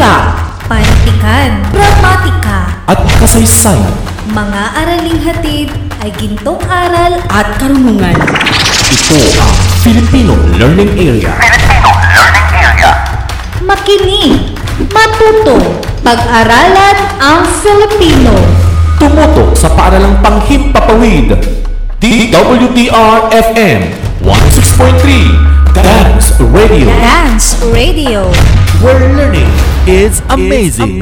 Wika Panitikan, Pragmatika at kasaysayan. Mga araling hatid ay gintong aral at karunungan. Ito ang Filipino Learning Area. Makinig, matuto, pag-aralan ang Filipino. Tumutok sa paaralang panghimpapawid. DWDR-FM 106.3 Dance Radio. Dance Radio. Where learning is amazing.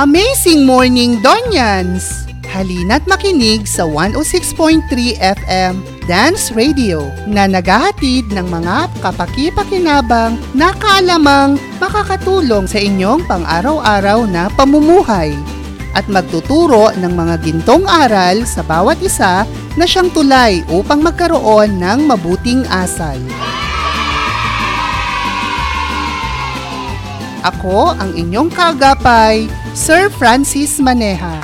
Amazing morning, Donyans! Halina't makinig sa 106.3 FM Dance Radio na naghahatid ng mga kapaki-pakinabang na kaalamang makakatulong sa inyong pang-araw-araw na pamumuhay at magtuturo ng mga gintong aral sa bawat isa na siyang tulay upang magkaroon ng mabuting asal. Ako ang inyong kagapay, Sir Francis Maneha.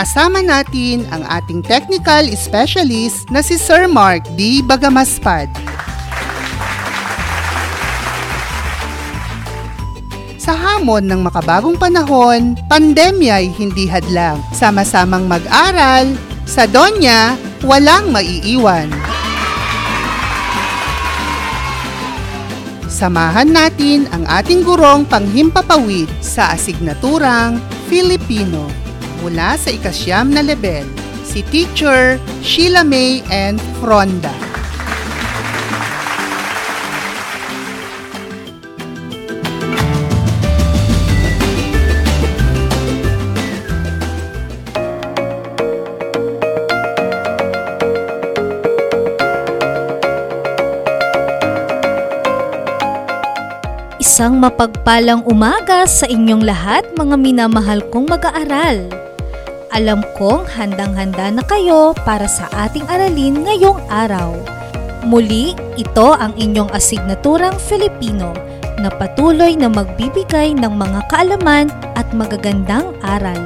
Kasama natin ang ating technical specialist na si Sir Mark D. Bagamaspad. Hamon ng makabagong panahon, pandemya ay hindi hadlang. Sama-samang mag-aral, sa Donya, walang maiiwan. Samahan natin ang ating gurong panghimpapawid sa asignaturang Filipino mula sa ikasyam na level, si Teacher Sheila May and Fronda. Isang mapagpalang umaga sa inyong lahat mga minamahal kong mag-aaral. Alam kong handang-handa na kayo para sa ating aralin ngayong araw. Muli, ito ang inyong asignaturang Filipino na patuloy na magbibigay ng mga kaalaman at magagandang aral.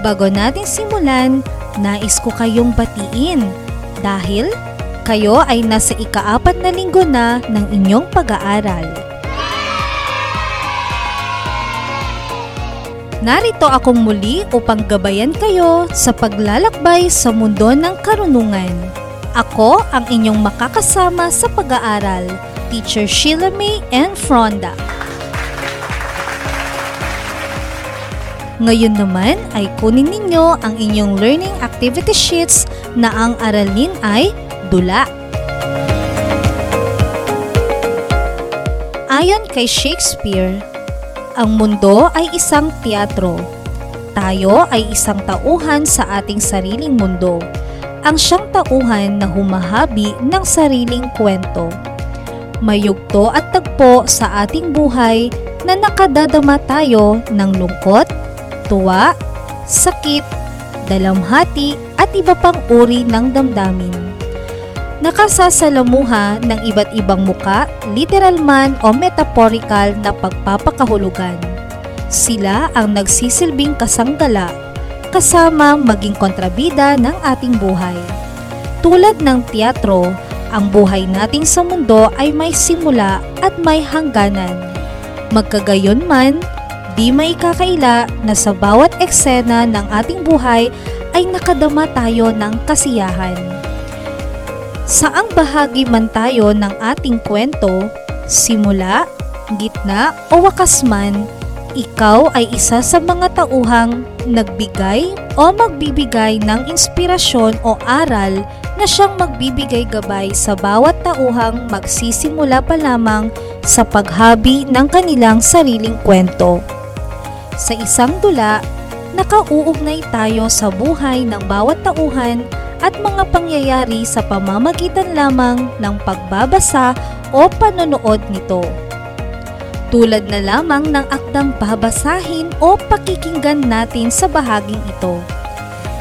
Bago natin simulan, nais ko kayong batiin dahil kayo ay nasa ikaapat na linggo na ng inyong pag-aaral. Narito akong muli upang gabayan kayo sa paglalakbay sa mundo ng karunungan. Ako ang inyong makakasama sa pag-aaral, Teacher Sheila May and Fronda. Ngayon naman ay kunin ninyo ang inyong learning activity sheets na ang aralin ay dula. Ayon kay Shakespeare, ang mundo ay isang teatro. Tayo ay isang tauhan sa ating sariling mundo. Ang siyang tauhan na humahabi ng sariling kwento. May yugto at tagpo sa ating buhay na nakadadama tayo ng lungkot, tuwa, sakit, dalamhati at iba pang uri ng damdamin nakasasalamuha ng iba't ibang muka, literal man o metaphorical na pagpapakahulugan. Sila ang nagsisilbing kasanggala, kasama maging kontrabida ng ating buhay. Tulad ng teatro, ang buhay nating sa mundo ay may simula at may hangganan. Magkagayon man, di may kakaila na sa bawat eksena ng ating buhay ay nakadama tayo ng kasiyahan. Saang bahagi man tayo ng ating kwento, simula, gitna o wakas man, ikaw ay isa sa mga tauhang nagbigay o magbibigay ng inspirasyon o aral na siyang magbibigay gabay sa bawat tauhang magsisimula pa lamang sa paghabi ng kanilang sariling kwento. Sa isang dula, nakauugnay tayo sa buhay ng bawat tauhan at mga pangyayari sa pamamagitan lamang ng pagbabasa o panonood nito. Tulad na lamang ng akdang babasahin o pakikinggan natin sa bahaging ito.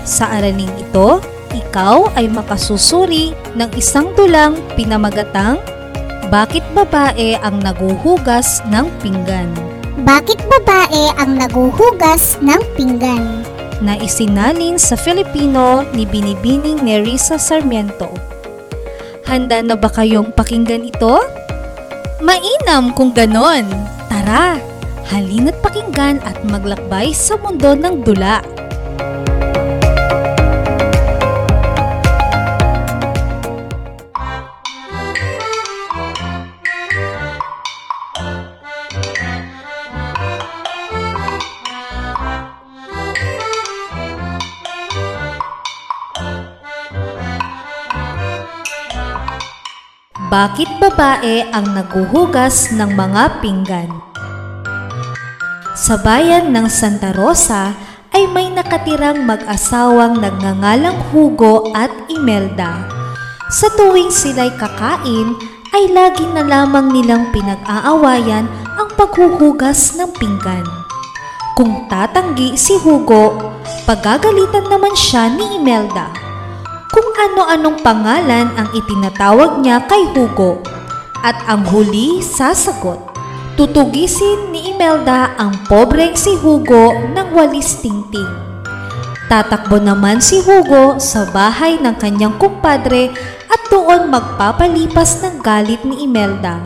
Sa araling ito, ikaw ay makasusuri ng isang dulang pinamagatang Bakit babae ang naguhugas ng pinggan? Bakit babae ang naguhugas ng pinggan? Na isinalin sa Filipino ni Binibining Nerissa Sarmiento. Handa na ba kayong pakinggan ito? Mainam kung ganon. Tara, halina't pakinggan at maglakbay sa mundo ng dula. Bakit babae ang naguhugas ng mga pinggan? Sa bayan ng Santa Rosa ay may nakatirang mag-asawang nagngangalang Hugo at Imelda. Sa tuwing sila'y kakain, ay lagi na lamang nilang pinag-aawayan ang paghuhugas ng pinggan. Kung tatanggi si Hugo, pagagalitan naman siya ni Imelda ano-anong pangalan ang itinatawag niya kay Hugo. At ang huli sasagot. Tutugisin ni Imelda ang pobreng si Hugo ng walis tingting. Tatakbo naman si Hugo sa bahay ng kanyang kumpadre at doon magpapalipas ng galit ni Imelda.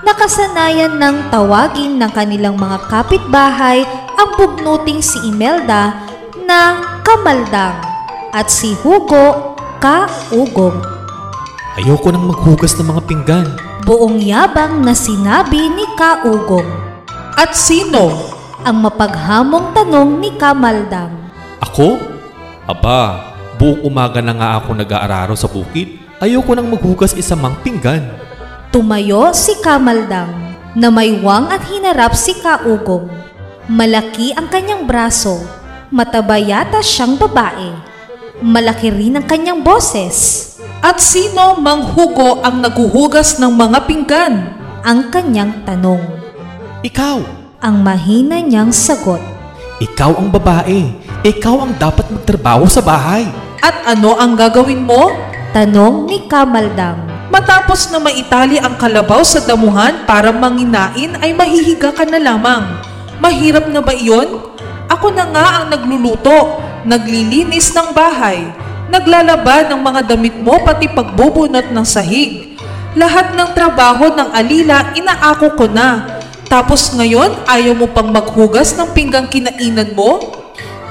Nakasanayan ng tawagin ng kanilang mga kapitbahay ang bugnuting si Imelda na kamaldang at si Hugo kaugong. Ayoko nang maghugas ng mga pinggan. Buong yabang na sinabi ni Kaugong. At sino? Ang mapaghamong tanong ni Kamaldang. Ako? Aba, buong umaga na nga ako nag-aararo sa bukid. Ayoko nang maghugas isa mang pinggan. Tumayo si Kamaldang na may wang at hinarap si Kaugong. Malaki ang kanyang braso. Mataba yata siyang babae. Malaki rin ang kanyang boses. At sino mang Hugo ang naguhugas ng mga pinggan? Ang kanyang tanong. Ikaw! Ang mahina niyang sagot. Ikaw ang babae. Ikaw ang dapat magtrabaho sa bahay. At ano ang gagawin mo? Tanong ni Kamaldang. Matapos na maitali ang kalabaw sa damuhan para manginain ay mahihiga ka na lamang. Mahirap na ba iyon? Ako na nga ang nagluluto, naglilinis ng bahay, naglalaba ng mga damit mo pati pagbubunot ng sahig. Lahat ng trabaho ng alila inaako ko na. Tapos ngayon ayaw mo pang maghugas ng pinggang kinainan mo?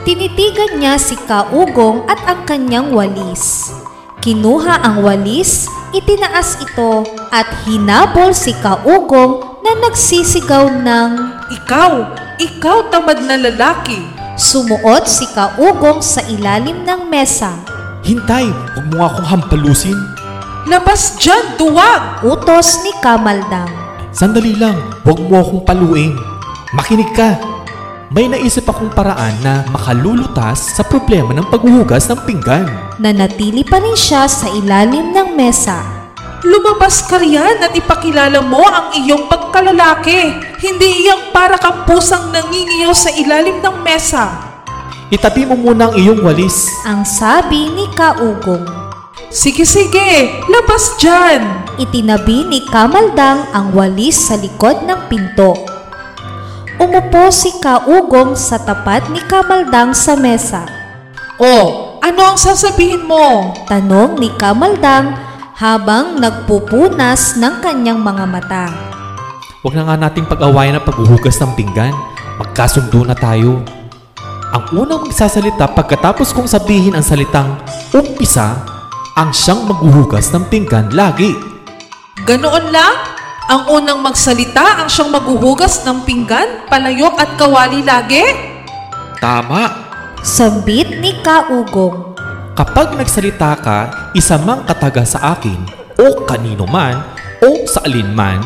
Tinitigan niya si Kaugong at ang kanyang walis. Kinuha ang walis, itinaas ito at hinabol si Kaugong na nagsisigaw ng Ikaw, ikaw tamad na lalaki. Sumuot si Kaugong sa ilalim ng mesa. Hintay, huwag mo akong hampalusin. Labas dyan, duwag! Utos ni Kamaldang. Sandali lang, huwag mo akong paluin. Makinig ka. May naisip akong paraan na makalulutas sa problema ng paghuhugas ng pinggan. Nanatili pa rin siya sa ilalim ng mesa. Lumabas ka riyan at ipakilala mo ang iyong pagkalalaki. Hindi iyang para kang pusang nangingiyaw sa ilalim ng mesa. Itabi mo muna ang iyong walis. Ang sabi ni Kaugong. Sige, sige, labas dyan! Itinabi ni Kamaldang ang walis sa likod ng pinto. Umupo si Kaugong sa tapat ni Kamaldang sa mesa. Oh, ano ang sasabihin mo? Tanong ni Kamaldang habang nagpupunas ng kanyang mga mata. Huwag na nga nating pag-awayan ang paghuhugas ng pinggan. Magkasundo na tayo. Ang unang magsasalita pagkatapos kong sabihin ang salitang umpisa, ang siyang maghuhugas ng pinggan lagi. Ganoon lang? Ang unang magsalita ang siyang maghuhugas ng pinggan, palayok at kawali lagi? Tama! Sambit ni Kaugong. Kapag nagsalita ka, isa mang kataga sa akin, o kanino man, o sa alinman,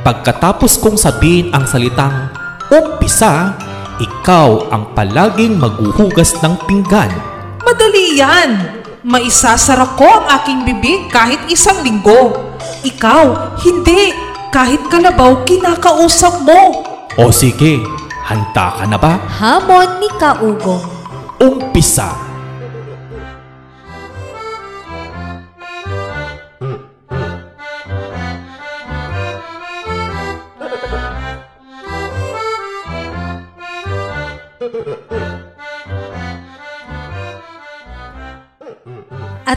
pagkatapos kong sabihin ang salitang umpisa, ikaw ang palaging maghuhugas ng pinggan. Madali yan! Maisasara ko ang aking bibig kahit isang linggo. Ikaw, hindi. Kahit kalabaw, kinakausap mo. O sige, handa ka na ba? Hamon ni Kaugong. Umpisa!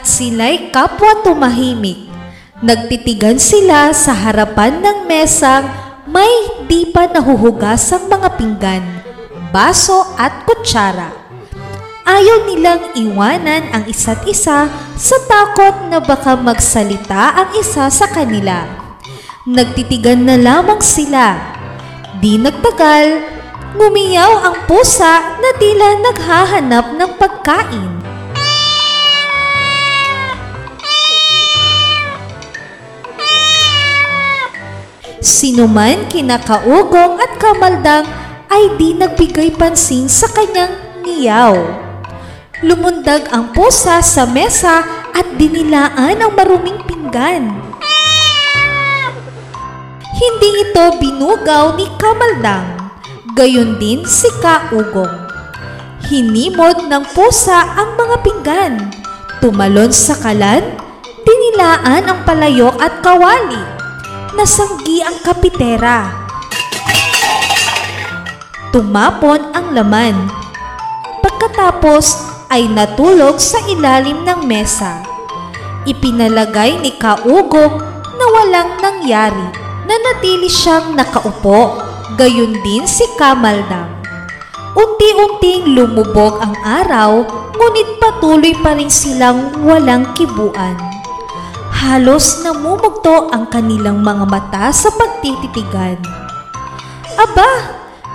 Sila'y kapwa tumahimik. Nagtitigan sila sa harapan ng mesang may di pa nahuhugasang mga pinggan, baso at kutsara. Ayaw nilang iwanan ang isa't isa sa takot na baka magsalita ang isa sa kanila. Nagtitigan na lamang sila. Di nagtagal, ngumiyaw ang pusa na tila naghahanap ng pagkain. Sinuman kinakaugong at kamaldang ay di nagbigay pansin sa kanyang niyaw. Lumundag ang pusa sa mesa at dinilaan ang maruming pinggan. Hindi ito binugaw ni Kamaldang, gayon din si Kaugong. Hinimod ng pusa ang mga pinggan, tumalon sa kalan, dinilaan ang palayok at kawali nasanggi ang kapitera. Tumapon ang laman. Pagkatapos ay natulog sa ilalim ng mesa. Ipinalagay ni Kaugong na walang nangyari. Nanatili siyang nakaupo. Gayon din si Kamaldang. Unti-unting lumubog ang araw, ngunit patuloy pa rin silang walang kibuan. Halos namumugto ang kanilang mga mata sa pagtititigan. Aba,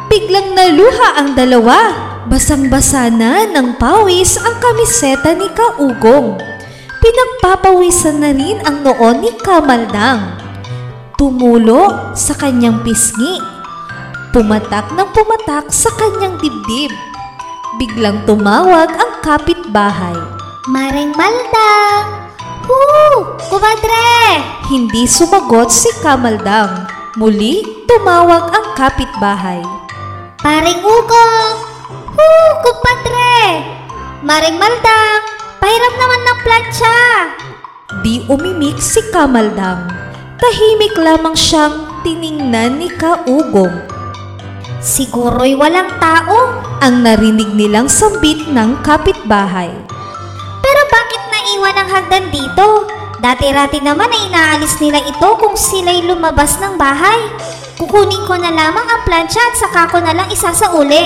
biglang naluha ang dalawa. Basang-basa na ng pawis ang kamiseta ni Kaugong. Pinagpapawisan na rin ang noon ni Kamaldang. Tumulo sa kanyang pisngi. Pumatak ng pumatak sa kanyang dibdib. Biglang tumawag ang kapitbahay. Maring Maldang! Huu! Kumadre! Hindi sumagot si Kamaldang. Muli, tumawag ang kapitbahay. Paring Ugong! Huu! Kumpadre! Maring Maldang! Pahiram naman ng plancha! Di umimik si Kamaldang. Tahimik lamang siyang tiningnan ni Kaugong. Siguro'y walang tao. Ang narinig nilang sambit ng kapitbahay. Hagdan dito? Dati-rati naman ay inaalis nila ito kung sila'y lumabas ng bahay. Kukunin ko na lamang ang plancha at saka ko na lang isasauli.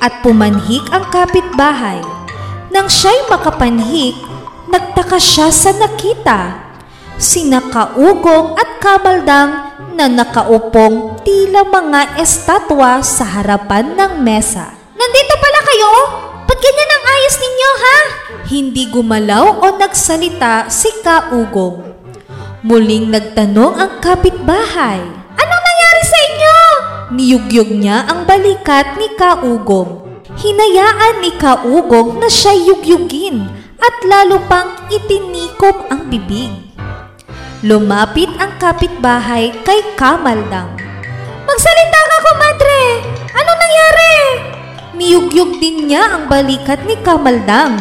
At pumanhik ang kapitbahay. Nang siya'y makapanhik, nagtaka siya sa nakita. Sina Kaugong at Kamaldang na nakaupong tila mga estatwa sa harapan ng mesa. Nandito pala kayo? Ba't ganyan ang ayos ninyo, ha? Hindi gumalaw o nagsalita si Kaugong. Muling nagtanong ang kapitbahay. Anong nangyari sa inyo? Niyugyug niya ang balikat ni Kaugong. Hinayaan ni Kaugong na siya yugyugin at lalo pang itinikom ang bibig. Lumapit ang kapitbahay kay Kamaldang. Magsalita ka, kumadre! Anong nangyari? Niyugyug din niya ang balikat ni Kamaldang.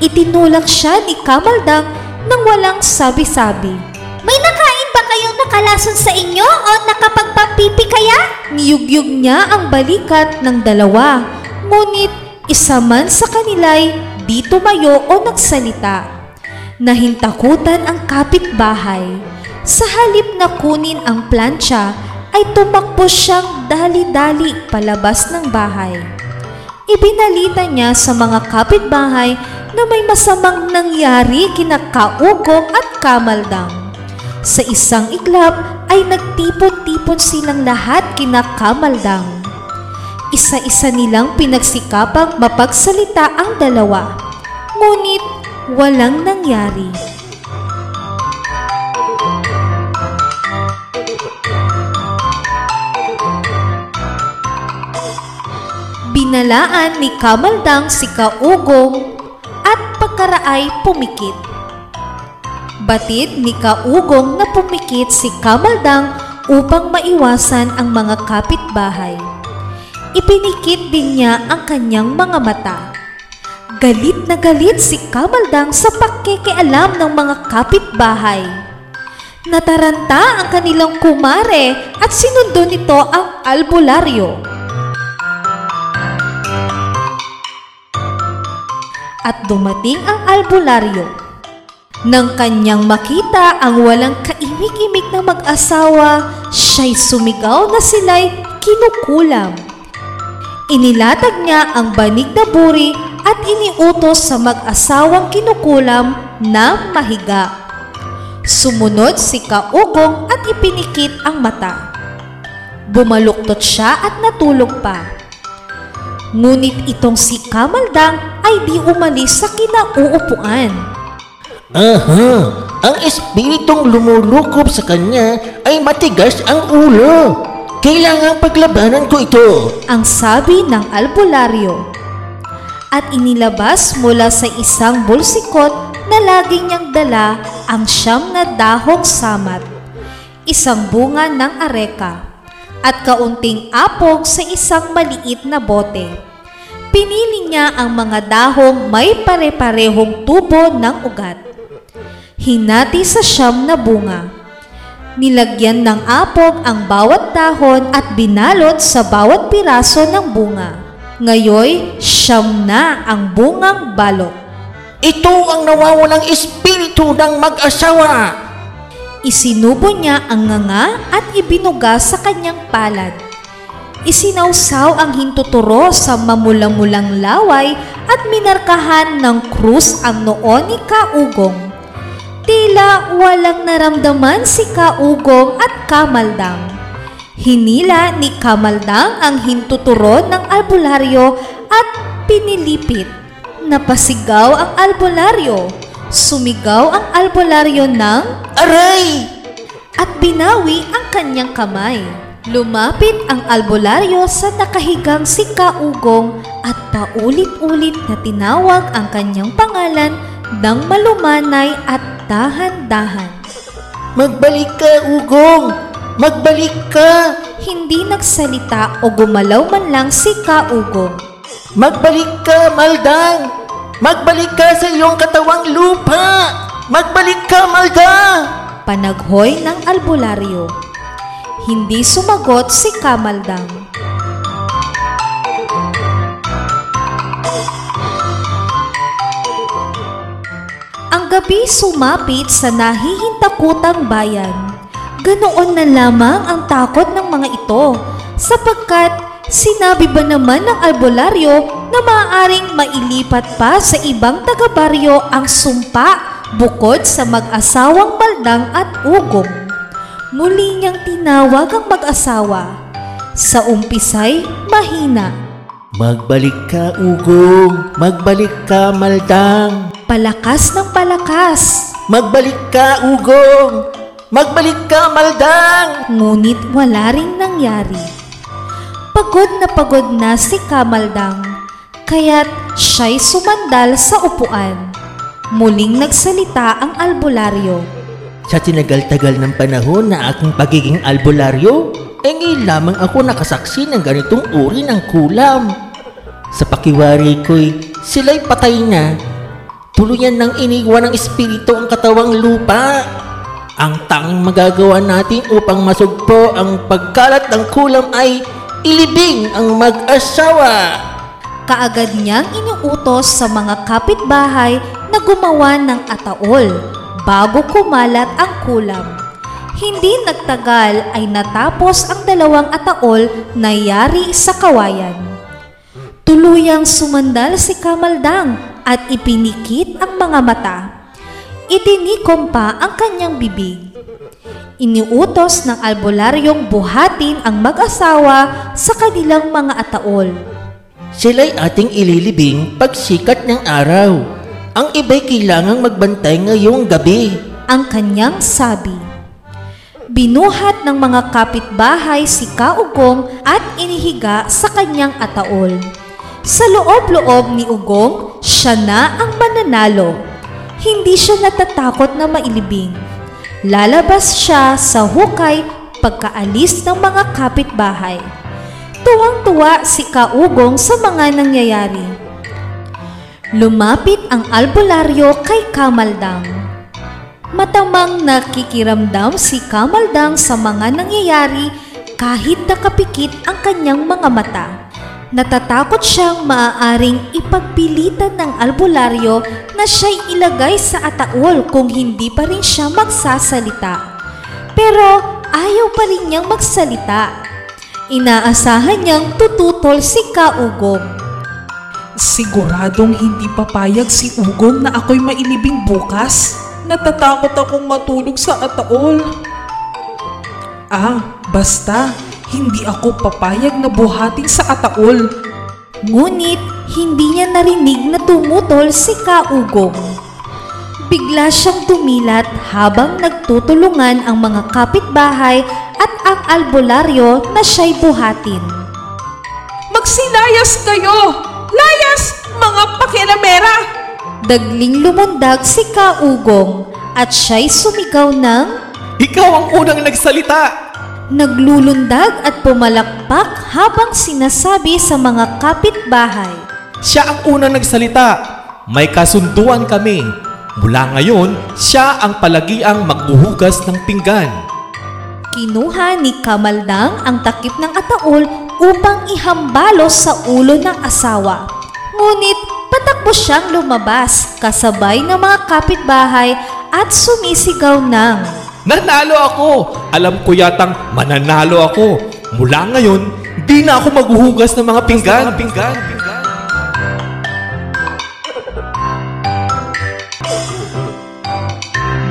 Itinulak siya ni Kamaldang nang walang sabi-sabi. May nakain ba kayong nakalason sa inyo o nakapagpapipi kaya? Niyugyug niya ang balikat ng dalawa, ngunit isa man sa kanila'y di tumayo o nagsalita. Nahintakutan ang kapitbahay. Sa halip na kunin ang plancha, ay tumakbo siyang dali-dali palabas ng bahay. Ibinalita niya sa mga kapitbahay na may masamang nangyari kina Kaugong at Kamaldang. Sa isang iglap ay nagtipon-tipon silang lahat kina Kamaldang. Isa-isa nilang pinagsikapang mapagsalita ang dalawa. Ngunit walang nangyari. Binalaan ni Kamaldang si Kaugong at pagkaraay pumikit. Batid ni Kaugong na pumikit si Kamaldang upang maiwasan ang mga kapitbahay. Ipinikit din niya ang kanyang mga mata. Galit na galit si Kamaldang sa pakikialam ng mga kapitbahay. Nataranta ang kanilang kumare at sinundo nito ang albularyo. At dumating ang albularyo. Nang kanyang makita ang walang kaimik-imik na mag-asawa, siya'y sumigaw na sila'y kinukulam. Inilatag niya ang banig na buri at iniutos sa mag-asawang kinukulam na mahiga. Sumunod si Kaugong at ipinikit ang mata. Bumaluktot siya at natulog pa. Ngunit itong si Kamaldang ay di umalis sa kinauupuan. Aha, ang espiritong lumulukob sa kanya ay matigas ang ulo. Kailangang paglabanan ko ito. ang sabi ng albularyo. At inilabas mula sa isang bulsikot na lagi niyang dala ang siyam na dahong samat, isang bunga ng areka, at kaunting apog sa isang maliit na bote. Pinili niya ang mga dahong may pare-parehong tubo ng ugat. Hinati sa siyam na bunga. Nilagyan ng apog ang bawat dahon at binalot sa bawat piraso ng bunga. Ngayoy, siyam na ang bungang balot. Ito ang nawawalang espiritu ng mag-asawa. Isinubo niya ang nganga at ibinuga sa kanyang palad. Isinawsaw ang hintuturo sa mamulang-mulang laway at minarkahan ng krus ang noo ni Kaugong. Tila walang naramdaman si Kaugong at Kamaldang. Hinila ni Kamaldang ang hintuturo ng albularyo at pinilipit. Napasigaw ang albularyo. Sumigaw ang albularyo ng Aray! at binawi ang kanyang kamay. Lumapit ang albularyo sa nakahigang si Kaugong at paulit-ulit na tinawag ang kanyang pangalan ng malumanay at dahan-dahan. Magbalik ka, Ugong! Magbalik ka! Hindi nagsalita o gumalaw man lang si Kaugong. Magbalik ka, Maldang! Magbalik ka sa iyong katawang lupa! Magbalik ka, Maldang! Panaghoy ng albularyo. Hindi sumagot si Kamaldang. Ang gabi sumapit sa nahihintakutang bayan. Ganoon na lamang ang takot ng mga ito sapagkat sinabi ba naman ng albularyo na maaaring mailipat pa sa ibang taga-baryo ang sumpa bukod sa mag-asawang Maldang at Ugong. Muli niyang tinawag ang mag-asawa. Sa umpisay, mahina. Magbalik ka, Ugong! Magbalik ka, Maldang! Palakas ng palakas. Magbalik ka, Ugong! Magbalik ka, Maldang! Ngunit wala ring nangyari. Pagod na pagod na si Kamaldang, kaya't siya'y sumandal sa upuan. Muling nagsalita ang albularyo. Sa tinagal-tagal ng panahon na aking pagiging albularyo, ay ngayon lamang ako nakasaksi ng ganitong uri ng kulam. Sa pakiwari ko'y sila'y patay na. Tuluyan ng iniwan ng espiritu ang katawang lupa. Ang tanging magagawa natin upang masugpo ang pagkalat ng kulam ay ilibing ang mag-asawa. Kaagad niyang iniutos sa mga kapitbahay na gumawa ng ataol bago kumalat ang kulam. Hindi nagtagal ay natapos ang dalawang ataol na yari sa kawayan. Tuluyang sumandal si Kamaldang at ipinikit ang mga mata. Itinikom pa ang kanyang bibig. Iniutos ng albularyong buhatin ang mag-asawa sa kanilang mga ataol. Sila'y ating ililibing pagsikat ng araw. Ang iba'y kailangang magbantay ngayong gabi. Ang kanyang sabi. Binuhat ng mga kapitbahay si Kaugong at inihiga sa kanyang ataol. Sa loob-loob ni Ugong, siya na ang mananalo. Hindi siya natatakot na mailibing. Lalabas siya sa hukay pagkaalis ng mga kapitbahay. Tuwang-tuwa si Kaugong sa mga nangyayari. Lumapit ang albularyo kay Kamaldang. Matamang nakikiramdam si Kamaldang sa mga nangyayari kahit nakapikit ang kanyang mga mata. Natatakot siyang maaaring ipagpilitan ng albularyo na siya'y ilagay sa ataol kung hindi pa rin siya magsasalita. Pero ayaw pa rin niyang magsalita. Inaasahan niyang tututol si Kaugong. Siguradong hindi papayag si Ugong na ako'y mailibing bukas. Natatakot akong matulog sa ataol. Ah, basta, hindi ako papayag na buhatin sa ataol. Ngunit hindi niya narinig na tumutol si Kaugong. Bigla siyang tumilat habang nagtutulungan ang mga kapitbahay at ang albularyo na siya'y buhatin. Magsilayas kayo! Layas, mga pakialamera! Dagling lumundag si Kaugong at siya'y sumigaw ng Ikaw ang unang nagsalita! naglulundag at pumalakpak habang sinasabi sa mga kapitbahay. Siya ang unang nagsalita. May kasunduan kami. Mula ngayon, siya ang palagiang magbuhugas ng pinggan. Kinuha ni Kamaldang ang takip ng ataol upang ihambalos sa ulo ng asawa. Ngunit patakbo siyang lumabas kasabay ng mga kapitbahay at sumisigaw ng Nanalo ako! Alam ko yatang mananalo ako. Mula ngayon, di na ako maghuhugas ng mga pinggan. pinggan.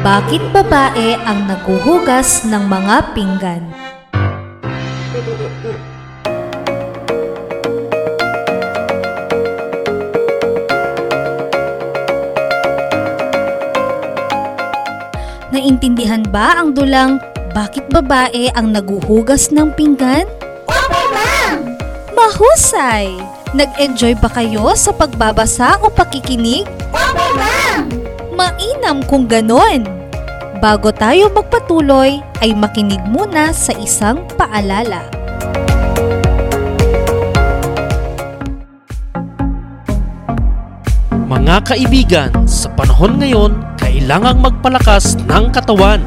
Bakit babae ang naguhugas ng mga pinggan? Naintindihan ba ang dulang bakit babae ang naguhugas ng pinggan? Opo, ma'am! Mahusay! Nag-enjoy ba kayo sa pagbabasa o pakikinig? Opo! Mainam kung ganon. Bago tayo magpatuloy, ay makinig muna sa isang paalala. Mga kaibigan, sa panahon ngayon, kailangang magpalakas ng katawan.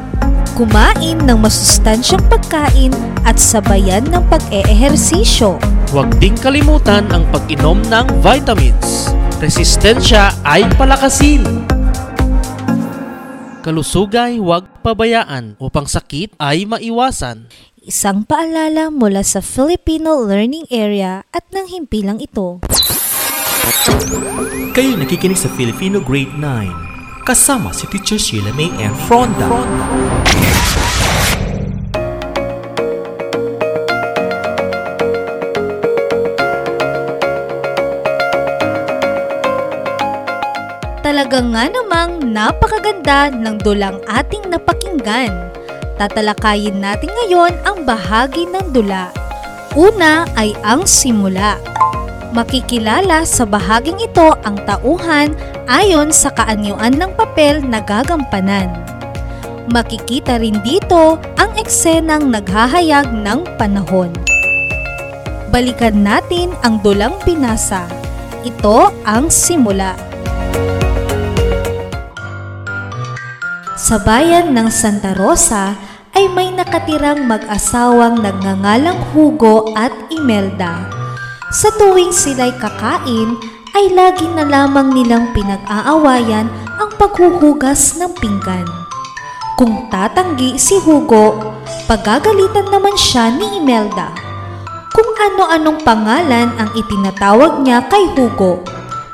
Kumain ng masustansyang pagkain at sabayan ng pag-eehersisyo. Huwag ding kalimutan ang pag-inom ng vitamins. Resistensya ay palakasin. Kalusugay huwag pabayaan upang sakit ay maiwasan. Isang paalala mula sa Filipino Learning Area at ng himpilang ito. Kayo nakikinig sa Filipino Grade 9. Kasama si Teacher Sheila May and Fronda. Talaga nga namang napakaganda ng dulang ating napakinggan. Tatalakayin natin ngayon ang bahagi ng dula. Una ay ang simula. Makikilala sa bahaging ito ang tauhan ayon sa kaanyuan ng papel na gagampanan. Makikita rin dito ang eksenang naghahayag ng panahon. Balikan natin ang dulang binasa. Ito ang simula. Sa bayan ng Santa Rosa ay may nakatirang mag-asawang nagngangalang Hugo at Imelda. Sa tuwing sila'y kakain, ay lagi na lamang nilang pinag-aawayan ang paghuhugas ng pinggan. Kung tatanggi si Hugo, pagagalitan naman siya ni Imelda. Kung ano-anong pangalan ang itinatawag niya kay Hugo,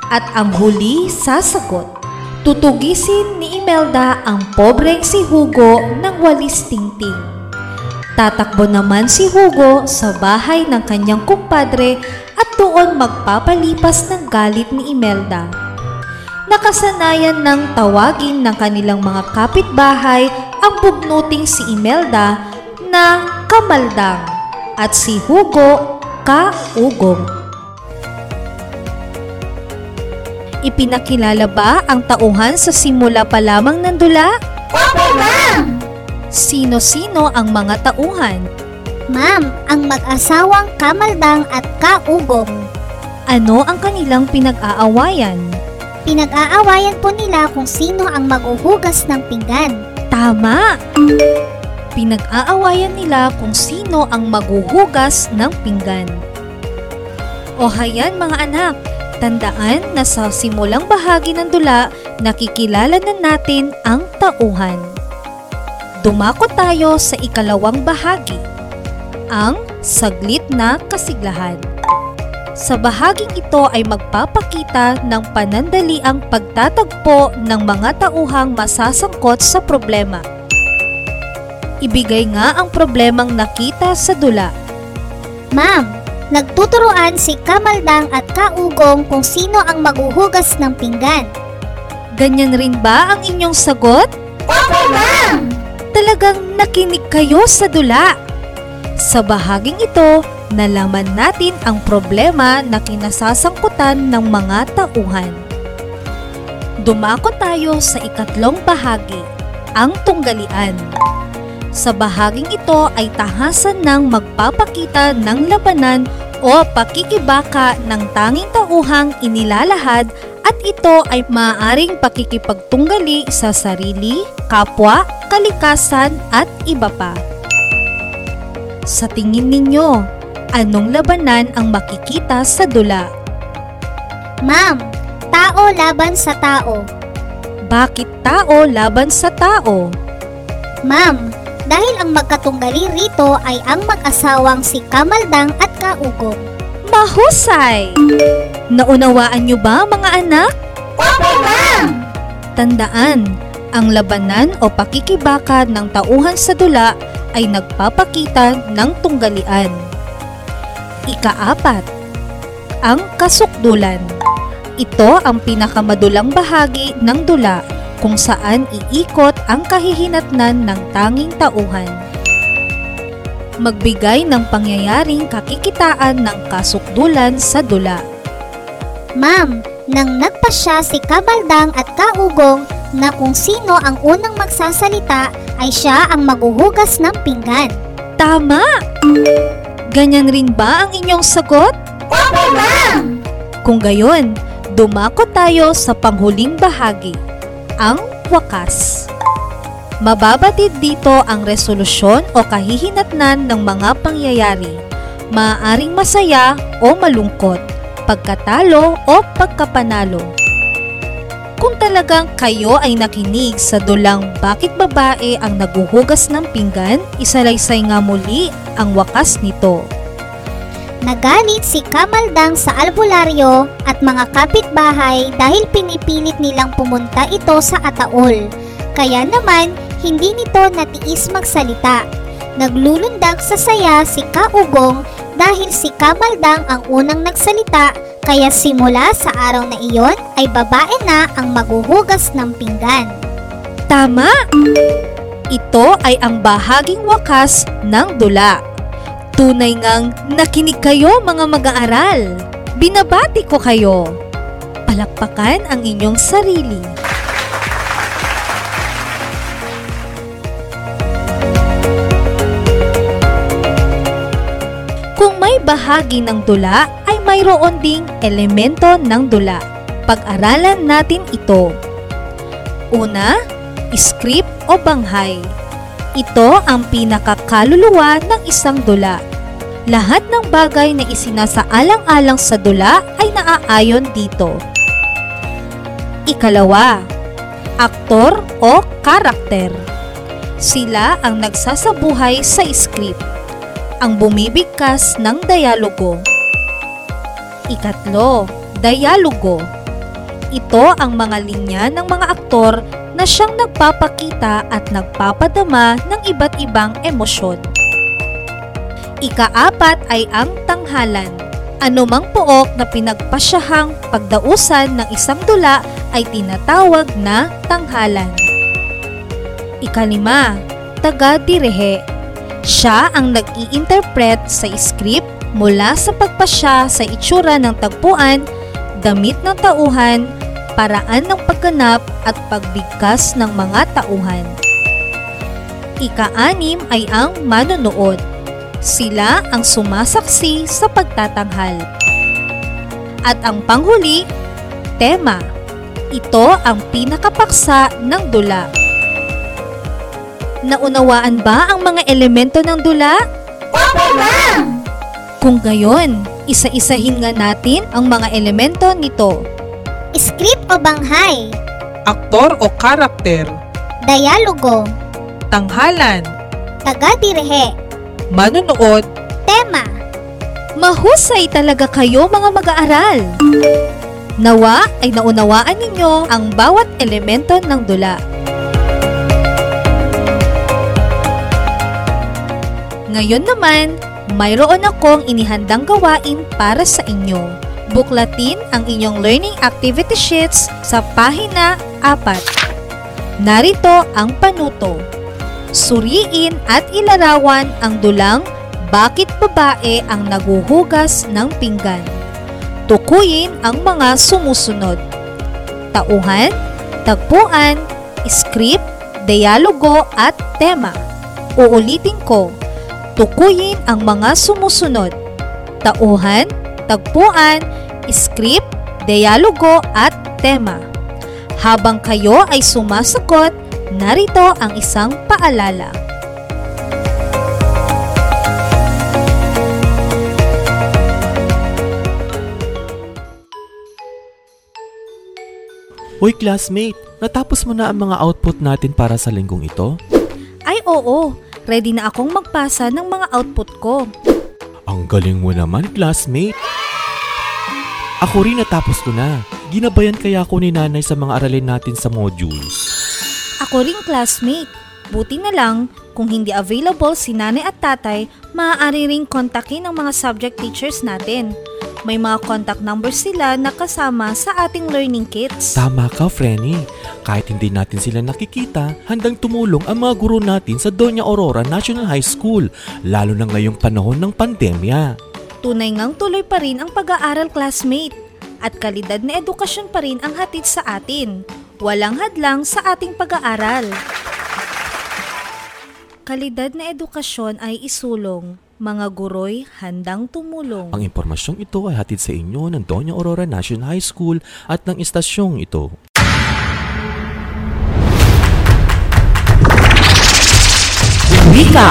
at ang huli sasagot. Tutugisin ni Imelda ang pobreng si Hugo ng walis tingting. Tatakbo naman si Hugo sa bahay ng kanyang kumpadre at doon magpapalipas ng galit ni Imelda. Nakasanayan ng tawagin ng kanilang mga kapitbahay ang bugnuting si Imelda na kamaldang at si Hugo kaugong. Ipinakilala ba ang tauhan sa simula pa lamang ng dula? Opo, ma'am! Sino-sino ang mga tauhan? Ma'am, ang mag-asawang kamaldang at kaugong. Ano ang kanilang pinag-aawayan? Pinag-aawayan po nila kung sino ang maghuhugas ng pinggan. Tama! Pinag-aawayan nila kung sino ang maghuhugas ng pinggan. O hayan mga anak, tandaan na sa simulang bahagi ng dula, nakikilala na natin ang tauhan. Dumako tayo sa ikalawang bahagi, ang saglit na kasiglahan. Sa bahaging ito ay magpapakita ng panandaliang pagtatagpo ng mga tauhang masasangkot sa problema. Ibigay nga ang problemang nakita sa dula. Ma'am, nagtuturoan si kamaldang at kaugong kung sino ang maghuhugas ng pinggan. Ganyan rin ba ang inyong sagot? Opo, ma'am! Talagang nakinig kayo sa dula. Sa bahaging ito, nalaman natin ang problema na kinasasangkutan ng mga tauhan. Dumako tayo sa ikatlong bahagi, ang tunggalian. Sa bahaging ito ay tahasan ng magpapakita ng labanan o pakikibaka ng tanging tauhang inilalahad at ito ay maaaring pakikipagtunggali sa sarili, kapwa, kalikasan at iba pa. Sa tingin ninyo, anong labanan ang makikita sa dula? Ma'am, tao laban sa tao. Bakit tao laban sa tao? Ma'am, dahil ang magkatunggali rito ay ang mag-asawang si Kamaldang at Kaugong. Mahusay! Naunawaan nyo ba mga anak? Opo, ma'am! Tandaan, ang labanan o pakikibaka ng tauhan sa dula ay nagpapakita ng tunggalian. Ikaapat, ang kasukdulan. Ito ang pinakamadulang bahagi ng dula kung saan iikot ang kahihinatnan ng tanging tauhan. Magbigay ng pangyayaring kakikitaan ng kasukdulan sa dula. Ma'am, nang nagpasya si Kamaldang at Kaugong na kung sino ang unang magsasalita ay siya ang maghuhugas ng pinggan. Tama! Ganyan rin ba ang inyong sagot? Opo, ma'am! Kung gayon, dumako tayo sa panghuling bahagi, ang wakas. Mababatid dito ang resolusyon o kahihinatnan ng mga pangyayari, maaaring masaya o malungkot, pagkatalo o pagkapanalo. Kung talagang kayo ay nakinig sa dulang bakit babae ang naguhugas ng pinggan, isalaysay nga muli ang wakas nito. Nagalit si Kamaldang sa albularyo at mga kapitbahay dahil pinipilit nilang pumunta ito sa Ataol. Kaya naman, hindi nito natiis magsalita. Naglulundag sa saya si Kaugong dahil si Kamaldang ang unang nagsalita kaya simula sa araw na iyon ay babae na ang maghuhugas ng pinggan. Tama! Ito ay ang bahaging wakas ng dula. Tunay ngang nakinig kayo mga mag-aaral. Binabati ko kayo. Palakpakan ang inyong sarili. Kung may bahagi ng dula ay mayroon ding elemento ng dula. Pag-aralan natin ito. Una, script o banghay. Ito ang pinakakaluluwa ng isang dula. Lahat ng bagay na isinasaalang-alang sa dula ay naaayon dito. Ikalawa, aktor o karakter. Sila ang nagsasabuhay sa script, ang bumibigkas ng dialogo. Ikatlo, dialogo. ito ang mga linya ng mga aktor na siyang nagpapakita at nagpapadama ng iba't ibang emosyon. Ikaapat ay ang tanghalan. Anumang pook na pinagpasyahang pagdausan ng isang dula ay tinatawag na tanghalan. Ikalima, taga-direhe. Siya ang nag-i-interpret sa script mula sa pagpasya sa itsura ng tagpuan, damit ng tauhan, paraan ng pagganap at pagbigkas ng mga tauhan. Ika-anim ay ang manonood. Sila ang sumasaksi sa pagtatanghal. At ang panghuli, tema. Ito ang pinakapaksa ng dula. Naunawaan ba ang mga elemento ng dula? Opo, ma'am! Kung gayon, isa-isahin nga natin ang mga elemento nito. Script o banghay? Aktor o karakter, Dialogo? tanghalan, Taga-direhe? manonood, Tema? Mahusay talaga kayo mga mag-aaral. Nawa ay naunawaan ninyo ang bawat elemento ng dula. Ngayon naman, mayroon akong inihandang gawain para sa inyo. Buklatin ang inyong learning activity sheets sa pahina 4. Narito ang panuto. Suriin at ilarawan ang dulang bakit babae ang naguhugas ng pinggan. Tukuyin ang mga sumusunod. Tauhan, tagpuan, script, dialogo at tema. Uulitin ko. Tukuyin ang mga sumusunod. Tauhan, tagpuan, script, dialogo at tema. Habang kayo ay sumasagot, narito ang isang paalala. Hoy classmate, natapos mo na ang mga output natin para sa linggong ito? Ay oo, ready na akong magpasa ng mga output ko. Ang galing mo naman, classmate. Ako rin natapos ko na. Ginabayan kaya ako ni nanay sa mga aralin natin sa modules. Ako ring classmate. Buti na lang, kung hindi available si nanay at tatay, maaari ring kontakin ng mga subject teachers natin. May mga contact numbers sila na kasama sa ating learning kits. Tama ka, Frenny. Kahit hindi natin sila nakikita, handang tumulong ang mga guro natin sa Doña Aurora National High School, lalo na ngayong panahon ng pandemya. Tunay ngang tuloy pa rin ang pag-aaral classmate at kalidad na edukasyon pa rin ang hatid sa atin. Walang hadlang sa ating pag-aaral. Kalidad na edukasyon ay isulong. Mga guro'y handang tumulong. Ang impormasyong ito ay hatid sa inyo ng Doña Aurora National High School at ng istasyong ito. Wika,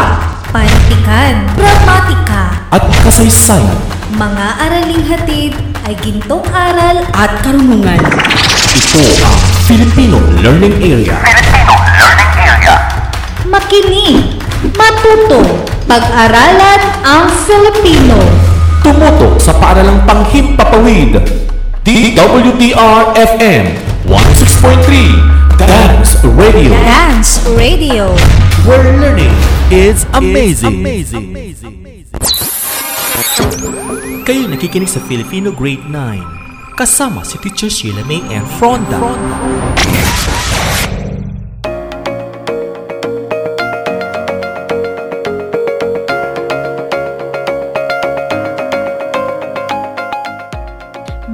Pantikan, Gramatika, At kasaysayan, mga araling hatid ay gintong aral at karunungan. ito ang Filipino Learning Area. Makinig, matuto, pag-aralan ang Filipino. Tumutok sa paaralang panghimpapawid. DWDR-FM 106.3 Dance Radio. Dance Radio. Where learning is amazing. Kayo nakikinig sa Filipino Grade 9. Kasama si Teacher Sheila May and Fronda.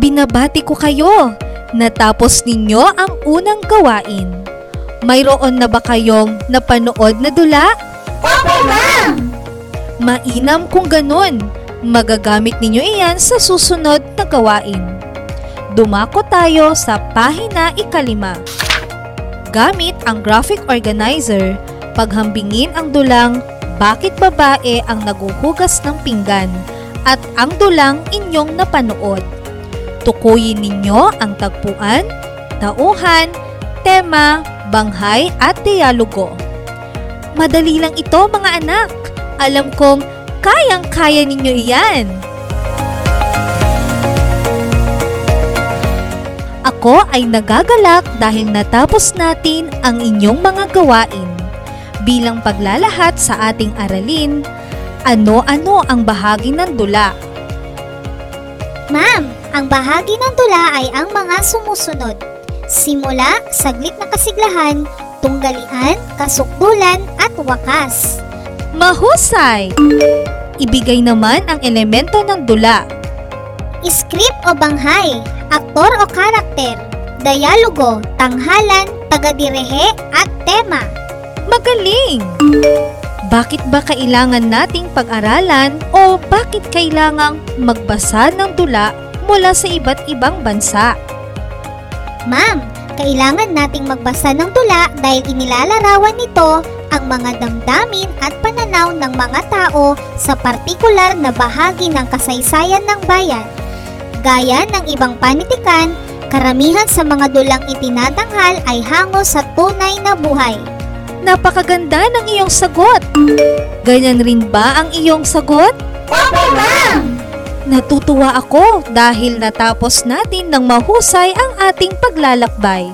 Binabati ko kayo. Natapos ninyo ang unang gawain. Mayroon na ba kayong napanood na dula? Opo, ma'am! Mainam kung ganun. Magagamit ninyo iyan sa susunod na gawain. Dumako tayo sa pahina ikalima. Gamit ang graphic organizer, paghambingin ang dulang bakit babae ang naguhugas ng pinggan at ang dulang inyong napanood. Tukuyin ninyo ang tagpuan, tauhan, tema, banghay at dialogo. Madali lang ito mga anak. Alam kong kayang-kaya ninyo iyan. Ako ay nagagalak dahil natapos natin ang inyong mga gawain. Bilang paglalahat sa ating aralin, ano-ano ang bahagi ng dula? Ma'am, ang bahagi ng dula ay ang mga sumusunod. Simula, saglit na kasiglahan, tunggalian, kasukdulan, at wakas. Mahusay! Ibigay naman ang elemento ng dula. Script o banghay, aktor o karakter, dialogo, tanghalan, tagadirehe, at tema. Magaling! Bakit ba kailangan nating pag-aralan o bakit kailangang magbasa ng dula mula sa iba't ibang bansa? Ma'am, kailangan nating magbasa ng tula dahil inilalarawan nito ang mga damdamin at pananaw ng mga tao sa partikular na bahagi ng kasaysayan ng bayan. Gaya ng ibang panitikan, karamihan sa mga dulang itinatanghal ay hango sa tunay na buhay. Napakaganda ng iyong sagot! Ganyan rin ba ang iyong sagot? Opo, ma'am! Natutuwa ako dahil natapos natin ng mahusay ang ating paglalakbay.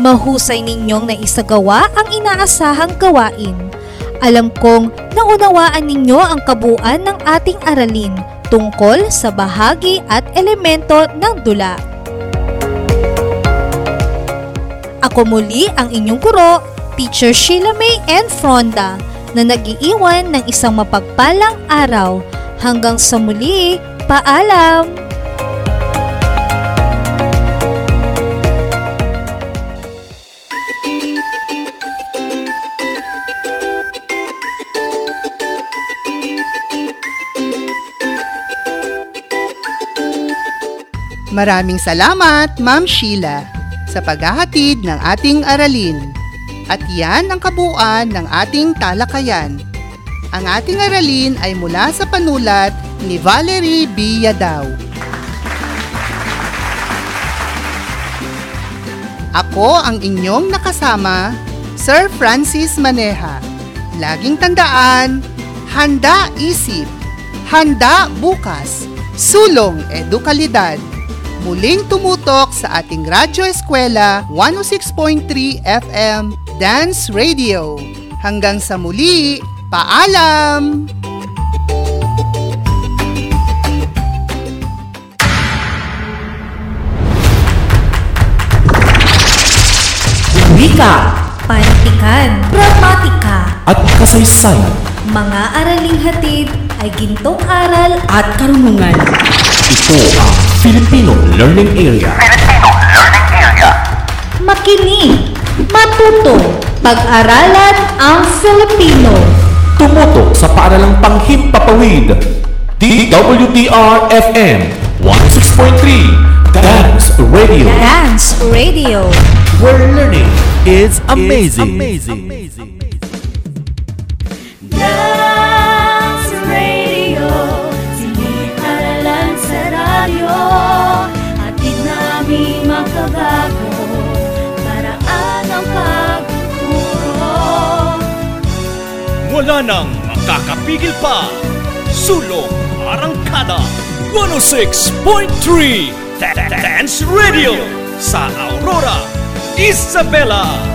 Mahusay ninyong naisagawa ang inaasahang gawain. Alam kong naunawaan ninyo ang kabuuan ng ating aralin tungkol sa bahagi at elemento ng dula. Ako muli ang inyong guro, Teacher Sheila May and Fronda, na nag-iiwan ng isang mapagpalang araw. Hanggang sa muli, paalam! Maraming salamat, Ma'am Sheila, sa paghahatid ng ating aralin. At yan ang kabuuan ng ating talakayan. Ang ating aralin ay mula sa panulat ni Valerie B. Yadaw. Ako ang inyong nakasama, Sir Francis Maneha. Laging tandaan, handa isip, handa bukas, sulong edukalidad. Muling tumutok sa ating Radyo Eskwela 106.3 FM Dance Radio. Hanggang sa muli, paalam! Panitikan, gramatika, At kasaysayan, mga araling hatid ay gintong aral at karunungan. ito ang Filipino Learning Area. Makinig, matuto, pag-aralan ang Filipino. Tumutok sa paaralang panghimpapawid. DWDR-FM 106.3 Dance Radio. Dance Radio. Where learning is amazing. Dance Radio Silid aralan sa radyo Hatid namin makabago Paraan ang pagtuturo Wala nang makakapigil pa. Sulong Arangkada 106.3 Da- Da- Dance Radio sa Aurora, Isabella.